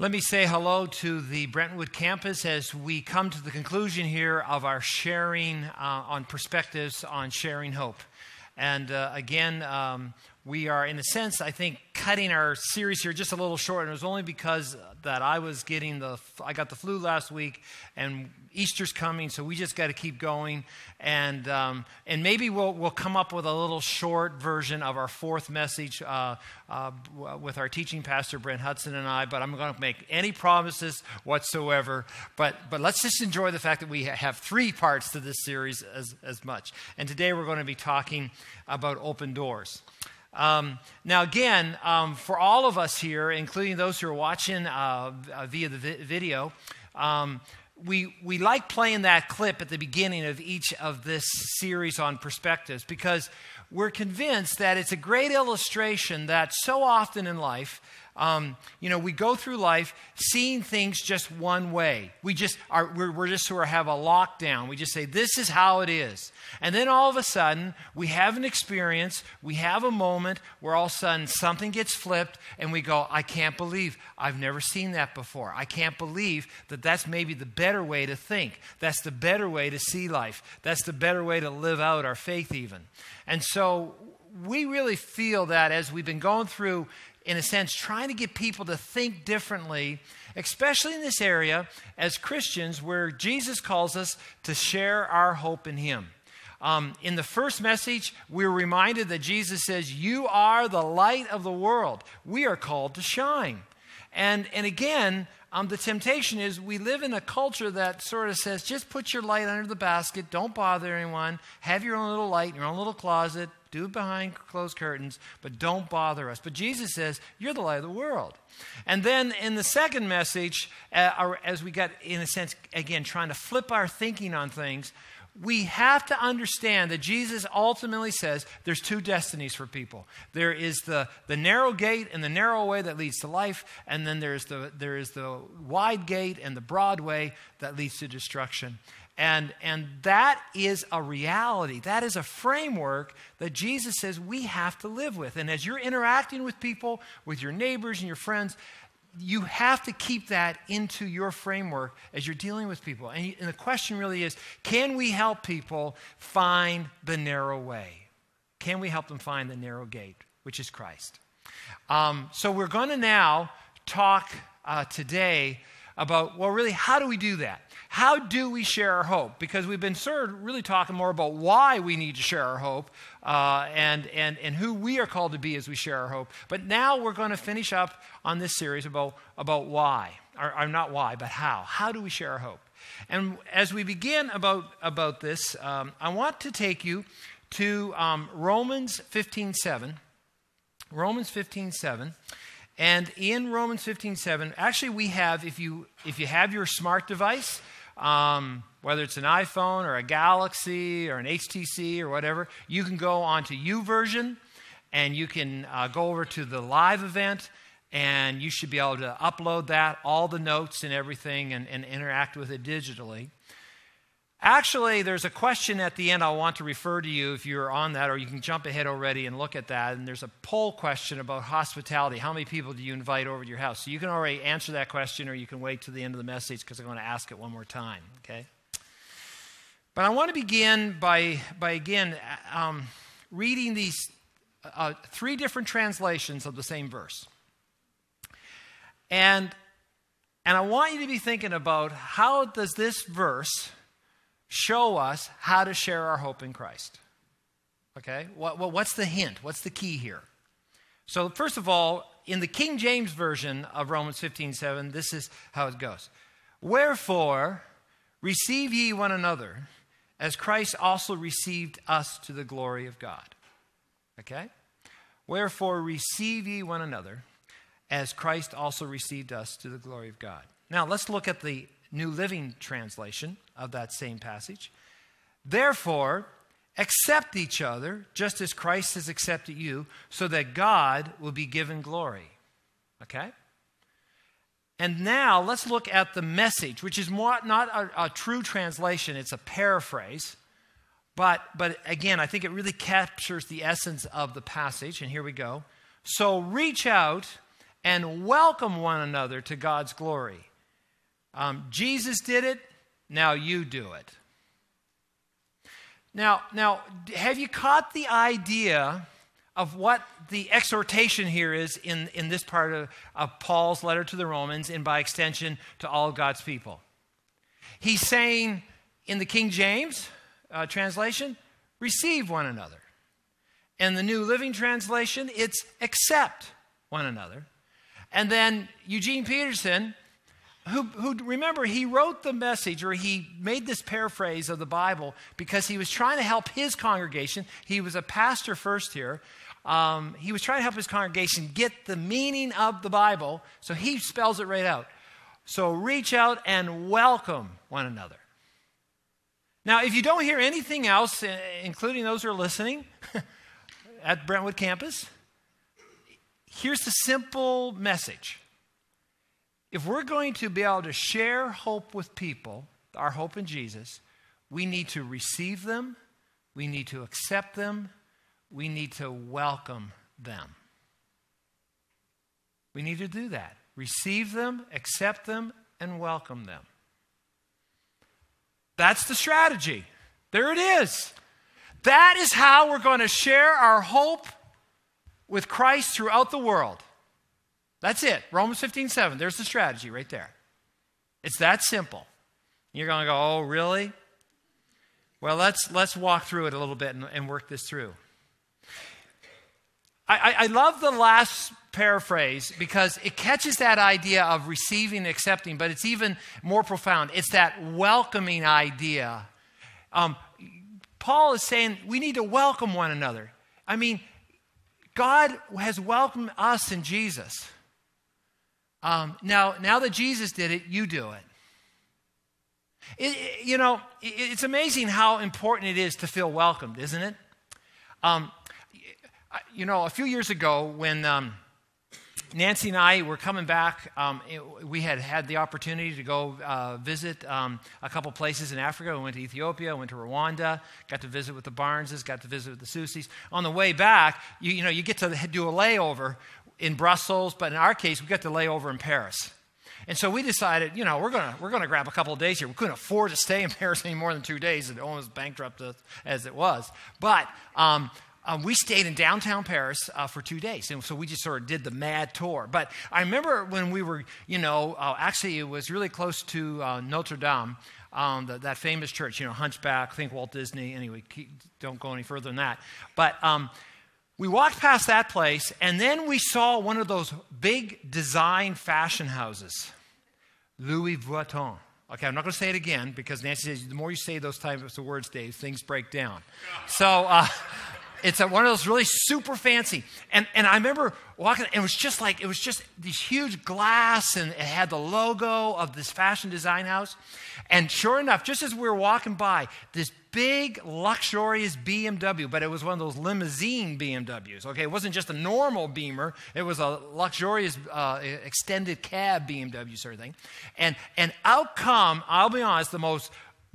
Let me say hello to the Brentwood campus as we come to the conclusion here of our sharing uh, on perspectives on sharing hope. And uh, again, um, we are, in a sense, I think, cutting our series here just a little short. And it was only because that I was getting the, I got the flu last week, and Easter's coming, so we just got to keep going. And um, and maybe we'll we'll come up with a little short version of our fourth message uh, uh, with our teaching pastor Brent Hudson and I. But I'm going to make any promises whatsoever. But but let's just enjoy the fact that we have three parts to this series as as much. And today we're going to be talking about open doors. Um, now, again, um, for all of us here, including those who are watching uh, uh, via the vi- video, um, we, we like playing that clip at the beginning of each of this series on perspectives because we're convinced that it's a great illustration that so often in life um, you know, we go through life seeing things just one way. We just are, we're, we're just sort of have a lockdown. We just say, this is how it is. And then all of a sudden, we have an experience, we have a moment where all of a sudden something gets flipped and we go, I can't believe I've never seen that before. I can't believe that that's maybe the better way to think. That's the better way to see life. That's the better way to live out our faith, even. And so we really feel that as we've been going through in a sense, trying to get people to think differently, especially in this area as Christians where Jesus calls us to share our hope in Him. Um, in the first message, we were reminded that Jesus says, You are the light of the world. We are called to shine. And, and again, um, the temptation is we live in a culture that sort of says, just put your light under the basket, don't bother anyone, have your own little light in your own little closet, do it behind closed curtains, but don't bother us. But Jesus says, You're the light of the world. And then in the second message, uh, as we got, in a sense, again, trying to flip our thinking on things, we have to understand that Jesus ultimately says there's two destinies for people. There is the, the narrow gate and the narrow way that leads to life, and then there's the, there is the wide gate and the broad way that leads to destruction. And, and that is a reality. That is a framework that Jesus says we have to live with. And as you're interacting with people, with your neighbors and your friends, you have to keep that into your framework as you're dealing with people. And, and the question really is can we help people find the narrow way? Can we help them find the narrow gate, which is Christ? Um, so we're going to now talk uh, today about, well, really, how do we do that? How do we share our hope? Because we've been sort of really talking more about why we need to share our hope uh, and, and, and who we are called to be as we share our hope. But now we're going to finish up on this series about, about why, or, or not why, but how. How do we share our hope? And as we begin about, about this, um, I want to take you to um, Romans 15 7. Romans 15 7. And in Romans 15 7, actually, we have, if you, if you have your smart device, um, whether it's an iPhone or a Galaxy or an HTC or whatever, you can go onto YouVersion and you can uh, go over to the live event and you should be able to upload that, all the notes and everything, and, and interact with it digitally. Actually, there's a question at the end I want to refer to you if you're on that, or you can jump ahead already and look at that. And there's a poll question about hospitality. How many people do you invite over to your house? So you can already answer that question, or you can wait to the end of the message because I'm going to ask it one more time, okay? But I want to begin by, by again, um, reading these uh, three different translations of the same verse. And, and I want you to be thinking about how does this verse show us how to share our hope in Christ. Okay? What, what's the hint? What's the key here? So, first of all, in the King James Version of Romans 15 7, this is how it goes Wherefore, receive ye one another, as Christ also received us to the glory of God. Okay? Wherefore, receive ye one another, as Christ also received us to the glory of God. Now, let's look at the New Living Translation of that same passage. Therefore, accept each other just as Christ has accepted you, so that God will be given glory. Okay? And now let's look at the message, which is more, not a, a true translation, it's a paraphrase. But, but again, I think it really captures the essence of the passage. And here we go. So reach out and welcome one another to God's glory. Um, Jesus did it, now you do it. Now, now, have you caught the idea of what the exhortation here is in, in this part of, of Paul's letter to the Romans, and by extension to all God's people? He's saying in the King James uh, translation, receive one another. In the New Living Translation, it's accept one another. And then Eugene Peterson, who, who, remember, he wrote the message or he made this paraphrase of the Bible because he was trying to help his congregation. He was a pastor first here. Um, he was trying to help his congregation get the meaning of the Bible, so he spells it right out. So reach out and welcome one another. Now, if you don't hear anything else, including those who are listening at Brentwood campus, here's the simple message. If we're going to be able to share hope with people, our hope in Jesus, we need to receive them, we need to accept them, we need to welcome them. We need to do that. Receive them, accept them, and welcome them. That's the strategy. There it is. That is how we're going to share our hope with Christ throughout the world. That's it. Romans 15 7. There's the strategy right there. It's that simple. You're going to go, oh, really? Well, let's, let's walk through it a little bit and, and work this through. I, I, I love the last paraphrase because it catches that idea of receiving and accepting, but it's even more profound. It's that welcoming idea. Um, Paul is saying we need to welcome one another. I mean, God has welcomed us in Jesus. Um, now, now that Jesus did it, you do it. it, you know, it, it's amazing how important it is to feel welcomed, isn't it? Um, you know, a few years ago when um, Nancy and I were coming back. Um, we had had the opportunity to go uh, visit um, a couple places in Africa. We went to Ethiopia, went to Rwanda, got to visit with the Barneses, got to visit with the Susies. On the way back, you, you know, you get to do a layover in Brussels, but in our case, we got to lay over in Paris. And so we decided, you know, we're going we're gonna grab a couple of days here. We couldn't afford to stay in Paris any more than two days. It almost bankrupted us as it was. But um, um, we stayed in downtown Paris uh, for two days. And so we just sort of did the mad tour. But I remember when we were, you know, uh, actually it was really close to uh, Notre Dame, um, the, that famous church, you know, Hunchback, think Walt Disney. Anyway, keep, don't go any further than that. But um, we walked past that place, and then we saw one of those big design fashion houses, Louis Vuitton. Okay, I'm not going to say it again because Nancy says the more you say those types of words, Dave, things break down. So, uh, it's a, one of those really super fancy. And, and I remember walking, it was just like, it was just these huge glass, and it had the logo of this fashion design house. And sure enough, just as we were walking by, this big, luxurious BMW, but it was one of those limousine BMWs. Okay, it wasn't just a normal Beamer, it was a luxurious uh, extended cab BMW sort of thing. And, and out come, I'll be honest, the most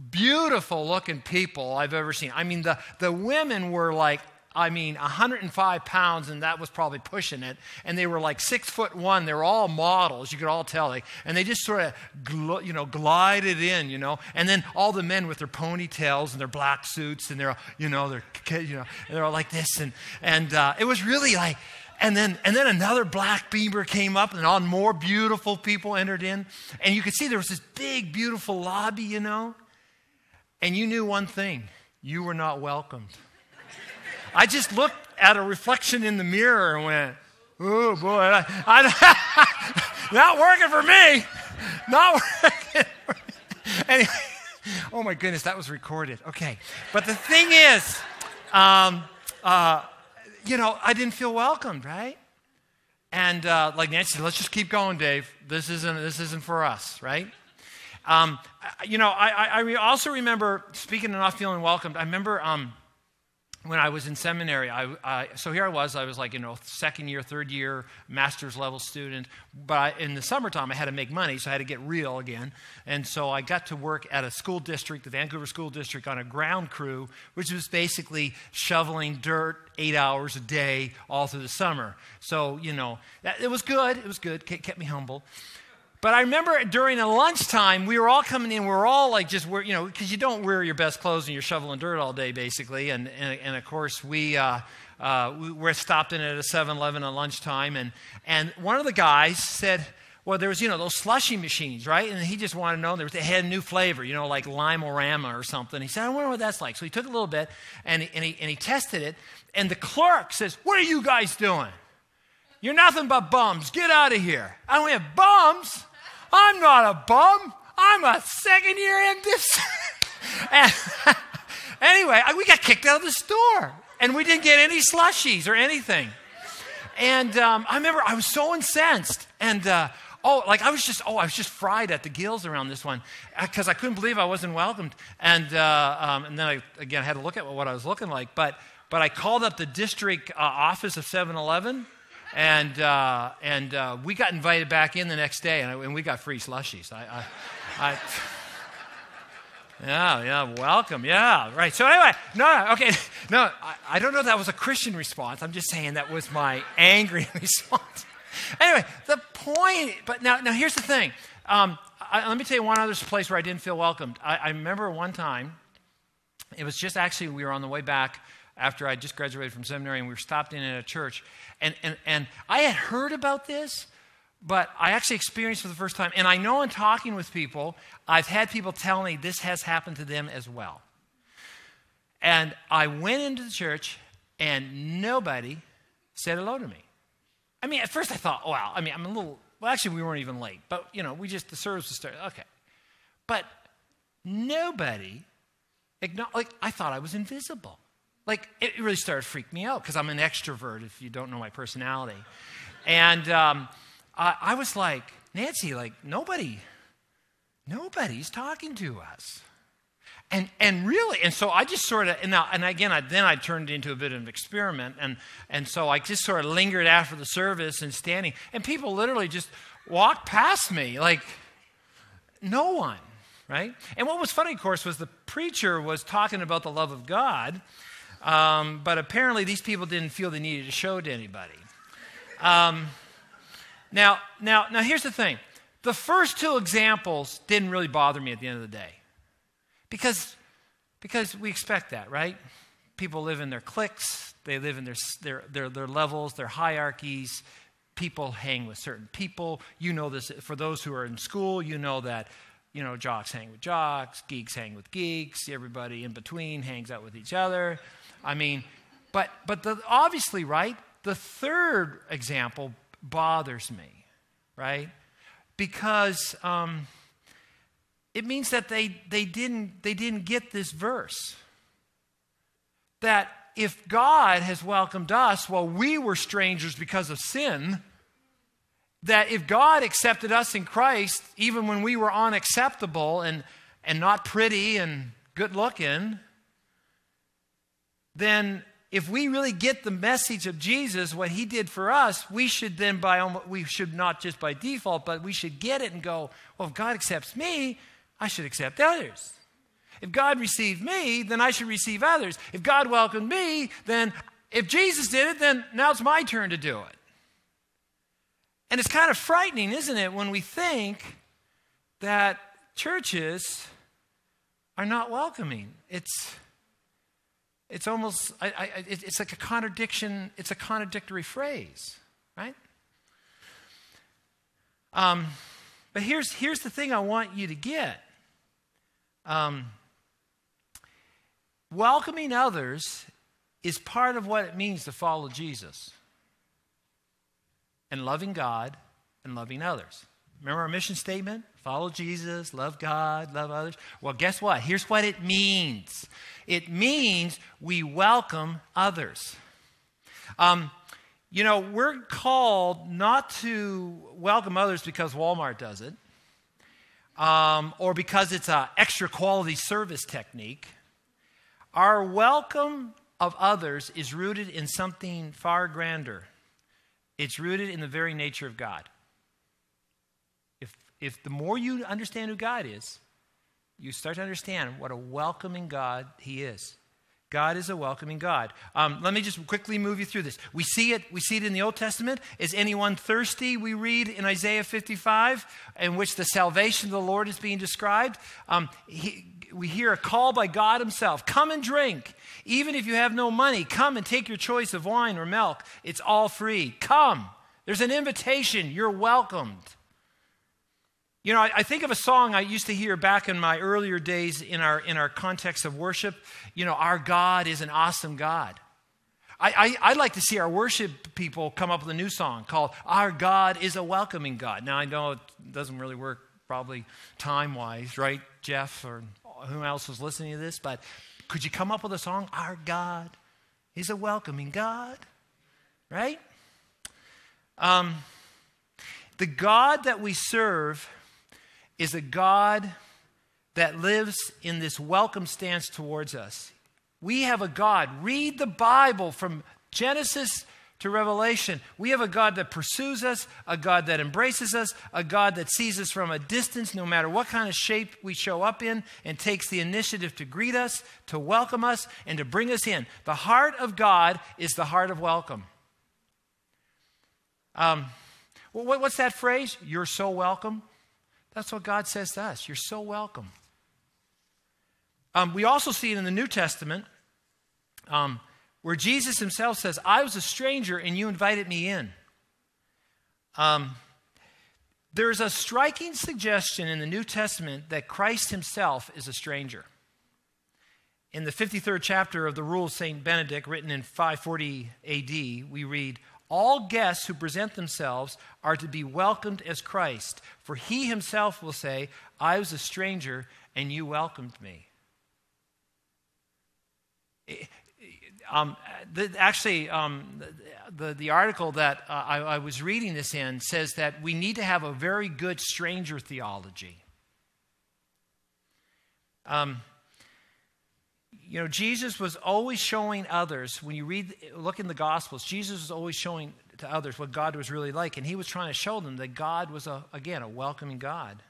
beautiful looking people I've ever seen. I mean, the, the women were like I mean, 105 pounds, and that was probably pushing it. And they were like six foot one. They were all models, you could all tell. Like, and they just sort of, gl- you know, glided in, you know. And then all the men with their ponytails and their black suits, and they're, you know, they're, you know, they're all like this. And, and uh, it was really like, and then, and then another black beamer came up, and on more beautiful people entered in. And you could see there was this big, beautiful lobby, you know. And you knew one thing you were not welcomed. I just looked at a reflection in the mirror and went, oh boy, I, I, not working for me. Not working. anyway, oh my goodness, that was recorded. Okay. But the thing is, um, uh, you know, I didn't feel welcomed, right? And uh, like Nancy said, let's just keep going, Dave. This isn't, this isn't for us, right? Um, you know, I, I, also remember, speaking and not feeling welcomed, I remember um, when I was in seminary, I, I, so here I was, I was like, you know, second year, third year, master's level student. But I, in the summertime, I had to make money, so I had to get real again. And so I got to work at a school district, the Vancouver School District, on a ground crew, which was basically shoveling dirt eight hours a day all through the summer. So, you know, it was good. It was good, kept me humble. But I remember during a lunchtime, we were all coming in. We were all like just, wear, you know, because you don't wear your best clothes and you're shoveling dirt all day, basically. And, and, and of course, we, uh, uh, we were stopped in at a 7 Eleven at lunchtime. And, and one of the guys said, well, there was, you know, those slushy machines, right? And he just wanted to know. There was, they had a new flavor, you know, like lime-o-rama or something. He said, I wonder what that's like. So he took a little bit and, and, he, and he tested it. And the clerk says, What are you guys doing? You're nothing but bums. Get out of here. I don't have Bums? I'm not a bum. I'm a second year MDiv. anyway, we got kicked out of the store and we didn't get any slushies or anything. And um, I remember I was so incensed. And uh, oh, like I was just, oh, I was just fried at the gills around this one because I couldn't believe I wasn't welcomed. And, uh, um, and then I, again, I had to look at what I was looking like. But, but I called up the district uh, office of 7 Eleven and uh, and uh, we got invited back in the next day, and, and we got free slushies. I, I, I, yeah, yeah, welcome, yeah, right. So anyway, no, okay, no, I, I don't know if that was a Christian response. I'm just saying that was my angry response. anyway, the point, but now, now here's the thing. Um, I, let me tell you one other place where I didn't feel welcomed. I, I remember one time. It was just actually we were on the way back after I just graduated from seminary, and we were stopped in at a church, and, and, and I had heard about this, but I actually experienced for the first time. And I know in talking with people, I've had people tell me this has happened to them as well. And I went into the church, and nobody said hello to me. I mean, at first I thought, wow, I mean, I'm a little, well, actually, we weren't even late, but, you know, we just, the service was started. Okay. But nobody, like, I thought I was invisible. Like, it really started to freak me out because I'm an extrovert, if you don't know my personality. And um, I, I was like, Nancy, like, nobody, nobody's talking to us. And, and really, and so I just sort of, and, now, and again, I, then I turned into a bit of an experiment. And, and so I just sort of lingered after the service and standing. And people literally just walked past me, like, no one, right? And what was funny, of course, was the preacher was talking about the love of God. Um, but apparently, these people didn't feel they needed to show to anybody. Um, now, now, now, here's the thing the first two examples didn't really bother me at the end of the day because, because we expect that, right? People live in their cliques, they live in their, their, their, their levels, their hierarchies. People hang with certain people. You know this for those who are in school, you know that you know, jocks hang with jocks, geeks hang with geeks, everybody in between hangs out with each other. I mean, but, but the, obviously, right? The third example bothers me, right? Because um, it means that they, they, didn't, they didn't get this verse. That if God has welcomed us while we were strangers because of sin, that if God accepted us in Christ, even when we were unacceptable and, and not pretty and good looking, then if we really get the message of Jesus, what he did for us, we should then by we should not just by default, but we should get it and go, well, if God accepts me, I should accept others. If God received me, then I should receive others. If God welcomed me, then if Jesus did it, then now it's my turn to do it. And it's kind of frightening, isn't it, when we think that churches are not welcoming. It's it's almost I, I, it's like a contradiction it's a contradictory phrase right? Um, but here's here's the thing i want you to get. Um, welcoming others is part of what it means to follow jesus and loving god and loving others remember our mission statement follow jesus love god love others well guess what here's what it means it means we welcome others. Um, you know, we're called not to welcome others because Walmart does it um, or because it's an extra quality service technique. Our welcome of others is rooted in something far grander. It's rooted in the very nature of God. If, the more you understand who God is, you start to understand what a welcoming God He is. God is a welcoming God. Um, let me just quickly move you through this. We see it. We see it in the Old Testament. Is anyone thirsty? We read in Isaiah 55, in which the salvation of the Lord is being described. Um, he, we hear a call by God Himself: "Come and drink." Even if you have no money, come and take your choice of wine or milk. It's all free. Come. There's an invitation. You're welcomed. You know, I, I, think of a song I used to hear back in my earlier days in our, in our context of worship. You know, our God is an awesome God. I, I, would like to see our worship people come up with a new song called Our God is a Welcoming God. Now, I know it doesn't really work probably time wise, right, Jeff, or who else was listening to this, but could you come up with a song? Our God is a welcoming God, right? Um, the God that we serve is a God that lives in this welcome stance towards us. We have a God. Read the Bible from Genesis to Revelation. We have a God that pursues us, a God that embraces us, a God that sees us from a distance, no matter what kind of shape we show up in, and takes the initiative to greet us, to welcome us, and to bring us in. The heart of God is the heart of welcome. Um, what's that phrase? You're so welcome. That's what God says to us. You're so welcome. Um, we also see it in the New Testament um, where Jesus himself says, I was a stranger and you invited me in. Um, there's a striking suggestion in the New Testament that Christ himself is a stranger. In the 53rd chapter of the Rule of St. Benedict, written in 540 AD, we read, all guests who present themselves are to be welcomed as Christ, for he himself will say, I was a stranger and you welcomed me. Um, the, actually, um, the, the article that uh, I, I was reading this in says that we need to have a very good stranger theology. Um, you know, Jesus was always showing others, when you read, look in the Gospels, Jesus was always showing to others what God was really like. And he was trying to show them that God was, a, again, a welcoming God.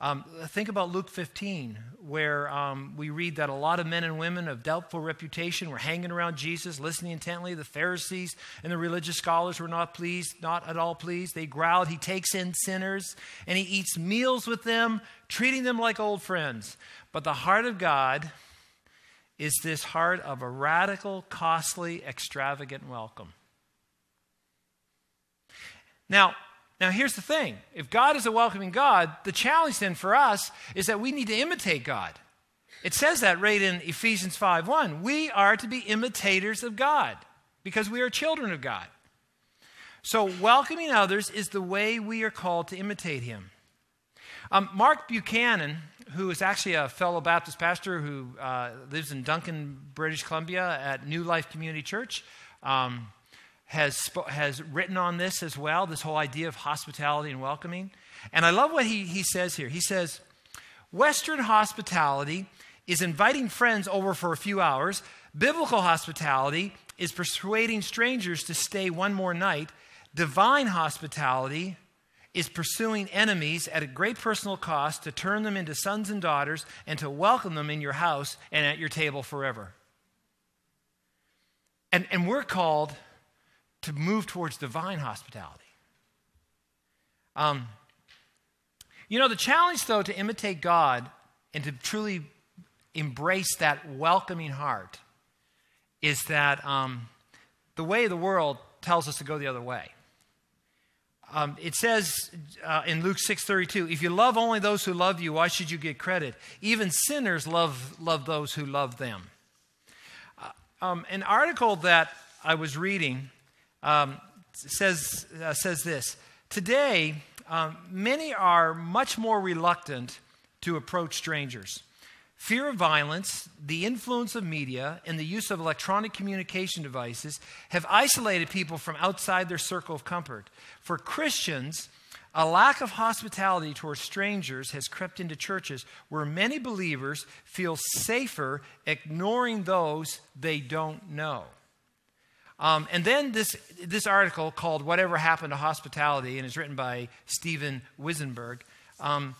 Um, think about Luke 15, where um, we read that a lot of men and women of doubtful reputation were hanging around Jesus, listening intently. The Pharisees and the religious scholars were not pleased, not at all pleased. They growled, He takes in sinners and He eats meals with them, treating them like old friends. But the heart of God, is this heart of a radical, costly, extravagant welcome. Now, now here's the thing. If God is a welcoming God, the challenge then for us is that we need to imitate God. It says that right in Ephesians 5:1. We are to be imitators of God because we are children of God. So welcoming others is the way we are called to imitate him. Um, Mark Buchanan, who is actually a fellow Baptist pastor who uh, lives in Duncan, British Columbia at New Life Community Church, um, has, has written on this as well this whole idea of hospitality and welcoming. And I love what he, he says here. He says, Western hospitality is inviting friends over for a few hours, biblical hospitality is persuading strangers to stay one more night, divine hospitality is pursuing enemies at a great personal cost to turn them into sons and daughters and to welcome them in your house and at your table forever. And, and we're called to move towards divine hospitality. Um, you know, the challenge, though, to imitate God and to truly embrace that welcoming heart is that um, the way the world tells us to go the other way. Um, it says uh, in Luke 6:32, "If you love only those who love you, why should you get credit? Even sinners love love those who love them." Uh, um, an article that I was reading um, says uh, says this: Today, um, many are much more reluctant to approach strangers. Fear of violence, the influence of media, and the use of electronic communication devices have isolated people from outside their circle of comfort. For Christians, a lack of hospitality towards strangers has crept into churches where many believers feel safer ignoring those they don't know. Um, and then this, this article called Whatever Happened to Hospitality, and is written by Stephen Wiesenberg, um,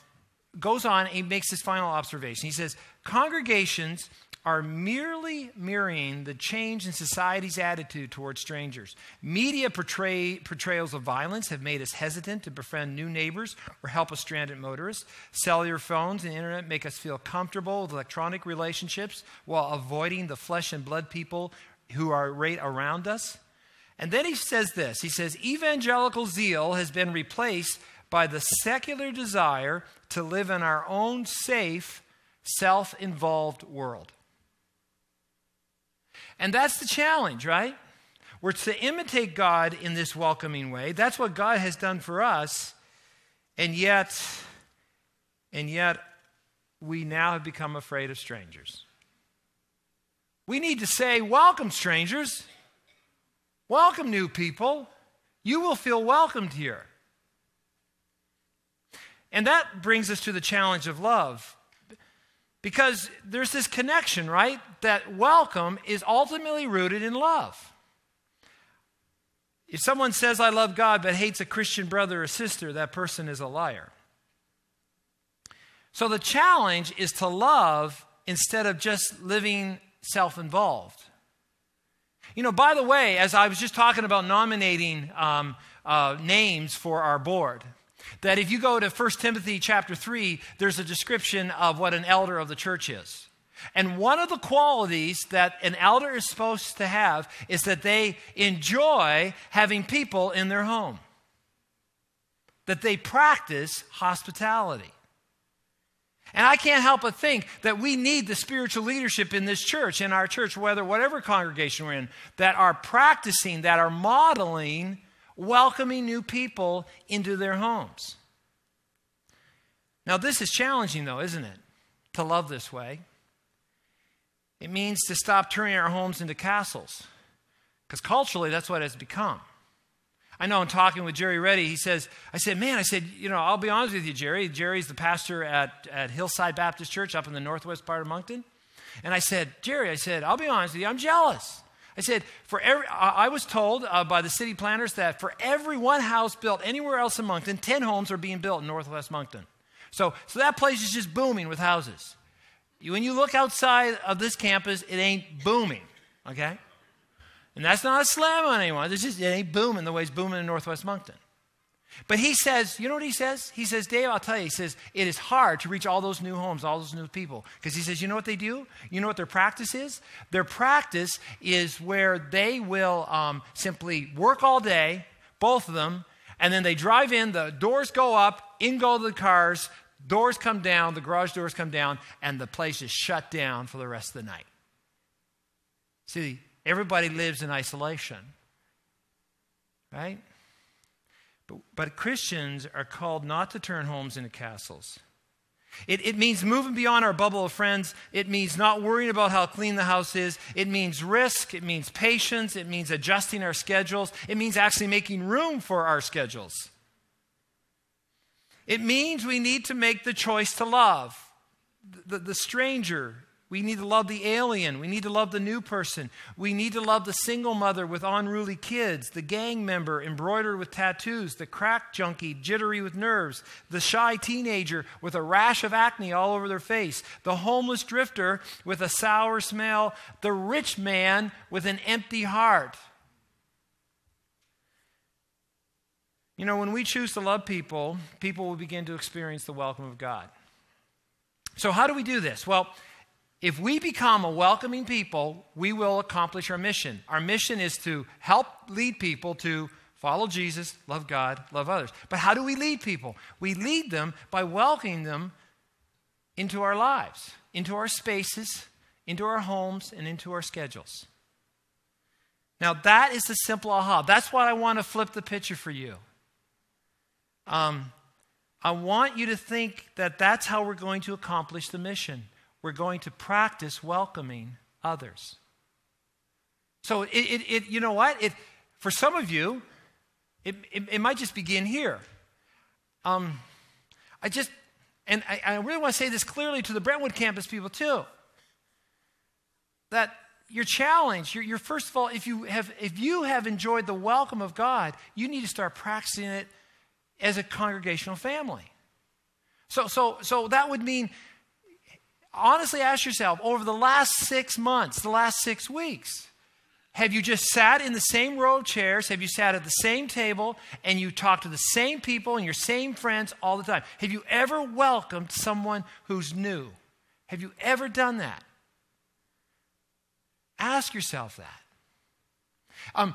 goes on and he makes this final observation. He says, Congregations are merely mirroring the change in society's attitude towards strangers. Media portray, portrayals of violence have made us hesitant to befriend new neighbors or help a stranded motorist. Cellular phones and internet make us feel comfortable with electronic relationships while avoiding the flesh and blood people who are right around us. And then he says this he says, Evangelical zeal has been replaced by the secular desire to live in our own safe, self involved world. And that's the challenge, right? We're to imitate God in this welcoming way. That's what God has done for us. And yet, and yet, we now have become afraid of strangers. We need to say, Welcome, strangers. Welcome, new people. You will feel welcomed here. And that brings us to the challenge of love. Because there's this connection, right? That welcome is ultimately rooted in love. If someone says, I love God, but hates a Christian brother or sister, that person is a liar. So the challenge is to love instead of just living self involved. You know, by the way, as I was just talking about nominating um, uh, names for our board, that if you go to 1 Timothy chapter 3, there's a description of what an elder of the church is. And one of the qualities that an elder is supposed to have is that they enjoy having people in their home, that they practice hospitality. And I can't help but think that we need the spiritual leadership in this church, in our church, whether whatever congregation we're in, that are practicing, that are modeling welcoming new people into their homes. Now, this is challenging, though, isn't it? To love this way. It means to stop turning our homes into castles, because culturally, that's what it's become. I know in talking with Jerry Reddy, he says, I said, man, I said, you know, I'll be honest with you, Jerry. Jerry's the pastor at, at Hillside Baptist Church up in the northwest part of Moncton. And I said, Jerry, I said, I'll be honest with you, I'm jealous. I said, for every, I was told uh, by the city planners that for every one house built anywhere else in Moncton, 10 homes are being built in Northwest Moncton. So, so that place is just booming with houses. When you look outside of this campus, it ain't booming, okay? And that's not a slam on anyone. It's just, it ain't booming the way it's booming in Northwest Moncton. But he says, you know what he says? He says, Dave, I'll tell you, he says, it is hard to reach all those new homes, all those new people. Because he says, you know what they do? You know what their practice is? Their practice is where they will um, simply work all day, both of them, and then they drive in, the doors go up, in go the cars, doors come down, the garage doors come down, and the place is shut down for the rest of the night. See, everybody lives in isolation, right? But, but Christians are called not to turn homes into castles. It, it, means moving beyond our bubble of friends. It means not worrying about how clean the house is. It means risk. It means patience. It means adjusting our schedules. It means actually making room for our schedules. It means we need to make the choice to love the, the stranger, we need to love the alien. We need to love the new person. We need to love the single mother with unruly kids, the gang member embroidered with tattoos, the crack junkie jittery with nerves, the shy teenager with a rash of acne all over their face, the homeless drifter with a sour smell, the rich man with an empty heart. You know, when we choose to love people, people will begin to experience the welcome of God. So, how do we do this? Well, if we become a welcoming people, we will accomplish our mission. Our mission is to help lead people to follow Jesus, love God, love others. But how do we lead people? We lead them by welcoming them into our lives, into our spaces, into our homes, and into our schedules. Now, that is the simple aha. That's why I want to flip the picture for you. Um, I want you to think that that's how we're going to accomplish the mission. We're going to practice welcoming others. So it, it, it you know what? It, for some of you, it, it, it might just begin here. Um, I just, and I, I really want to say this clearly to the Brentwood campus people too. That your challenge, your, your first of all, if you have if you have enjoyed the welcome of God, you need to start practicing it as a congregational family. So so so that would mean honestly ask yourself over the last six months, the last six weeks, have you just sat in the same row of chairs? Have you sat at the same table and you talk to the same people and your same friends all the time? Have you ever welcomed someone who's new? Have you ever done that? Ask yourself that. Um,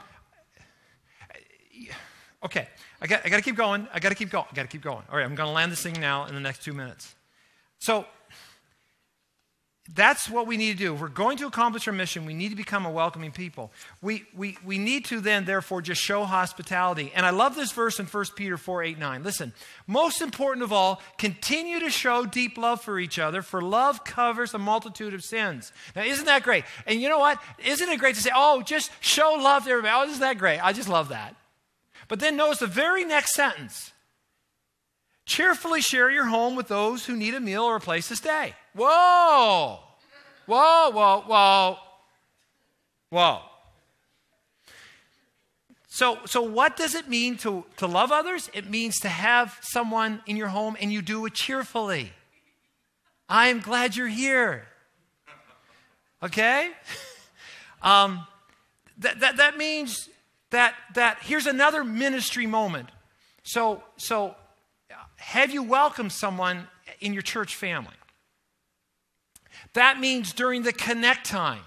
okay, I got, I got to keep going. I got to keep going. I got to keep going. All right, I'm going to land this thing now in the next two minutes. So, that's what we need to do. If we're going to accomplish our mission, we need to become a welcoming people. We, we, we need to then, therefore, just show hospitality. And I love this verse in 1 Peter 4 8 9. Listen, most important of all, continue to show deep love for each other, for love covers a multitude of sins. Now, isn't that great? And you know what? Isn't it great to say, oh, just show love to everybody? Oh, isn't that great? I just love that. But then notice the very next sentence cheerfully share your home with those who need a meal or a place to stay. Whoa! Whoa, whoa, whoa. Whoa. So, so what does it mean to, to love others? It means to have someone in your home and you do it cheerfully. I am glad you're here. Okay? Um, that, that, that means that, that here's another ministry moment. So, so have you welcomed someone in your church family? That means during the connect time,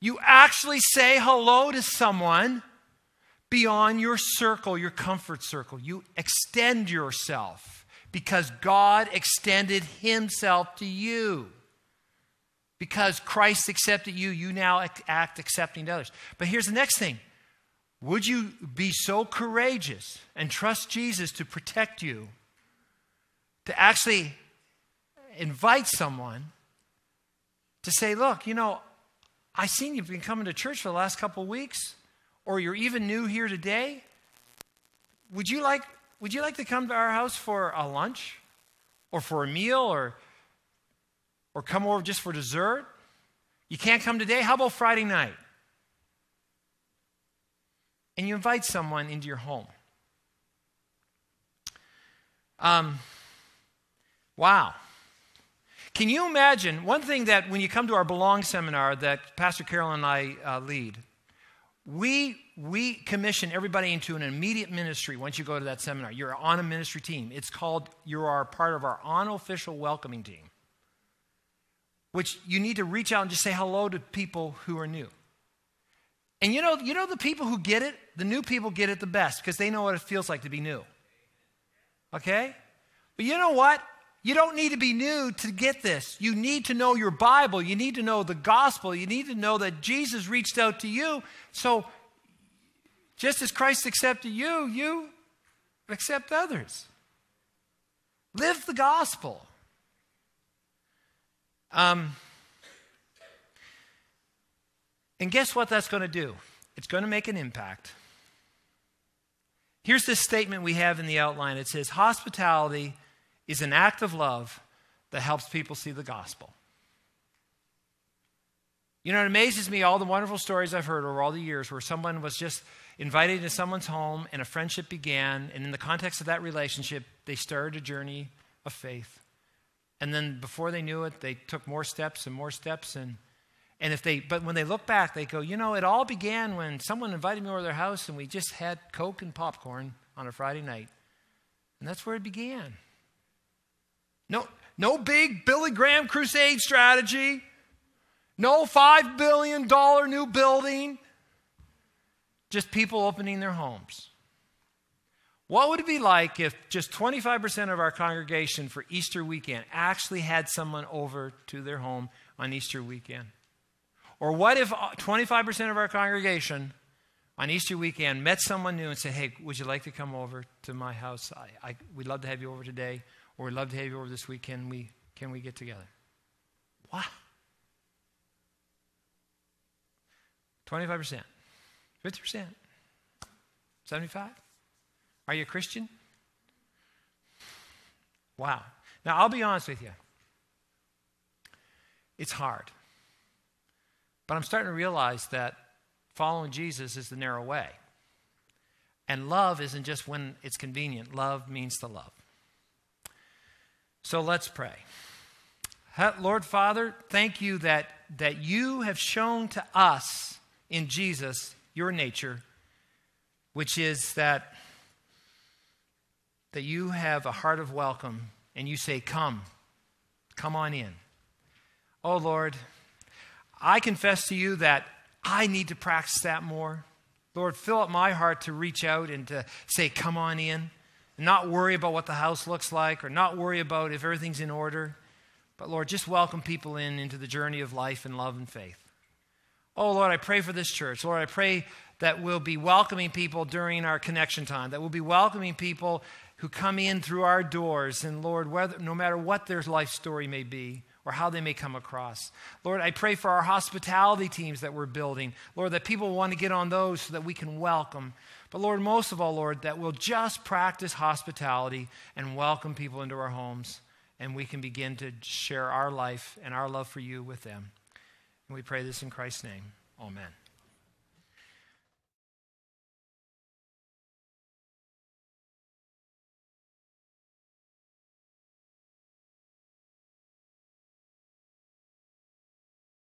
you actually say hello to someone beyond your circle, your comfort circle. You extend yourself because God extended Himself to you. Because Christ accepted you, you now act accepting to others. But here's the next thing Would you be so courageous and trust Jesus to protect you to actually invite someone to say, look, you know, I seen you've been coming to church for the last couple of weeks, or you're even new here today. Would you like would you like to come to our house for a lunch? Or for a meal or or come over just for dessert? You can't come today? How about Friday night? And you invite someone into your home. Um, wow. Can you imagine one thing that when you come to our Belong seminar that Pastor Carol and I uh, lead, we, we commission everybody into an immediate ministry once you go to that seminar. You're on a ministry team. It's called, you are part of our unofficial welcoming team, which you need to reach out and just say hello to people who are new. And you know, you know the people who get it, the new people get it the best because they know what it feels like to be new. Okay? But you know what? You don't need to be new to get this. You need to know your Bible. You need to know the gospel. You need to know that Jesus reached out to you. So, just as Christ accepted you, you accept others. Live the gospel. Um, and guess what that's going to do? It's going to make an impact. Here's this statement we have in the outline it says, Hospitality is an act of love that helps people see the gospel. You know, it amazes me all the wonderful stories I've heard over all the years where someone was just invited into someone's home and a friendship began, and in the context of that relationship, they started a journey of faith. And then before they knew it, they took more steps and more steps and and if they but when they look back, they go, you know, it all began when someone invited me over to their house and we just had Coke and popcorn on a Friday night. And that's where it began. No, no big Billy Graham crusade strategy. No $5 billion new building. Just people opening their homes. What would it be like if just 25% of our congregation for Easter weekend actually had someone over to their home on Easter weekend? Or what if 25% of our congregation on Easter weekend met someone new and said, Hey, would you like to come over to my house? I, I, we'd love to have you over today or we'd love to have you over this weekend. We, can we get together? What? 25%, 50%, 75? Are you a Christian? Wow. Now, I'll be honest with you. It's hard. But I'm starting to realize that following Jesus is the narrow way. And love isn't just when it's convenient, love means to love. So let's pray. Lord Father, thank you that, that you have shown to us in Jesus your nature, which is that, that you have a heart of welcome and you say, Come, come on in. Oh Lord, I confess to you that I need to practice that more. Lord, fill up my heart to reach out and to say, Come on in. Not worry about what the house looks like or not worry about if everything's in order. But Lord, just welcome people in into the journey of life and love and faith. Oh Lord, I pray for this church. Lord, I pray that we'll be welcoming people during our connection time, that we'll be welcoming people who come in through our doors. And Lord, whether, no matter what their life story may be, or how they may come across. Lord, I pray for our hospitality teams that we're building. Lord, that people want to get on those so that we can welcome. But Lord, most of all, Lord, that we'll just practice hospitality and welcome people into our homes and we can begin to share our life and our love for you with them. And we pray this in Christ's name. Amen.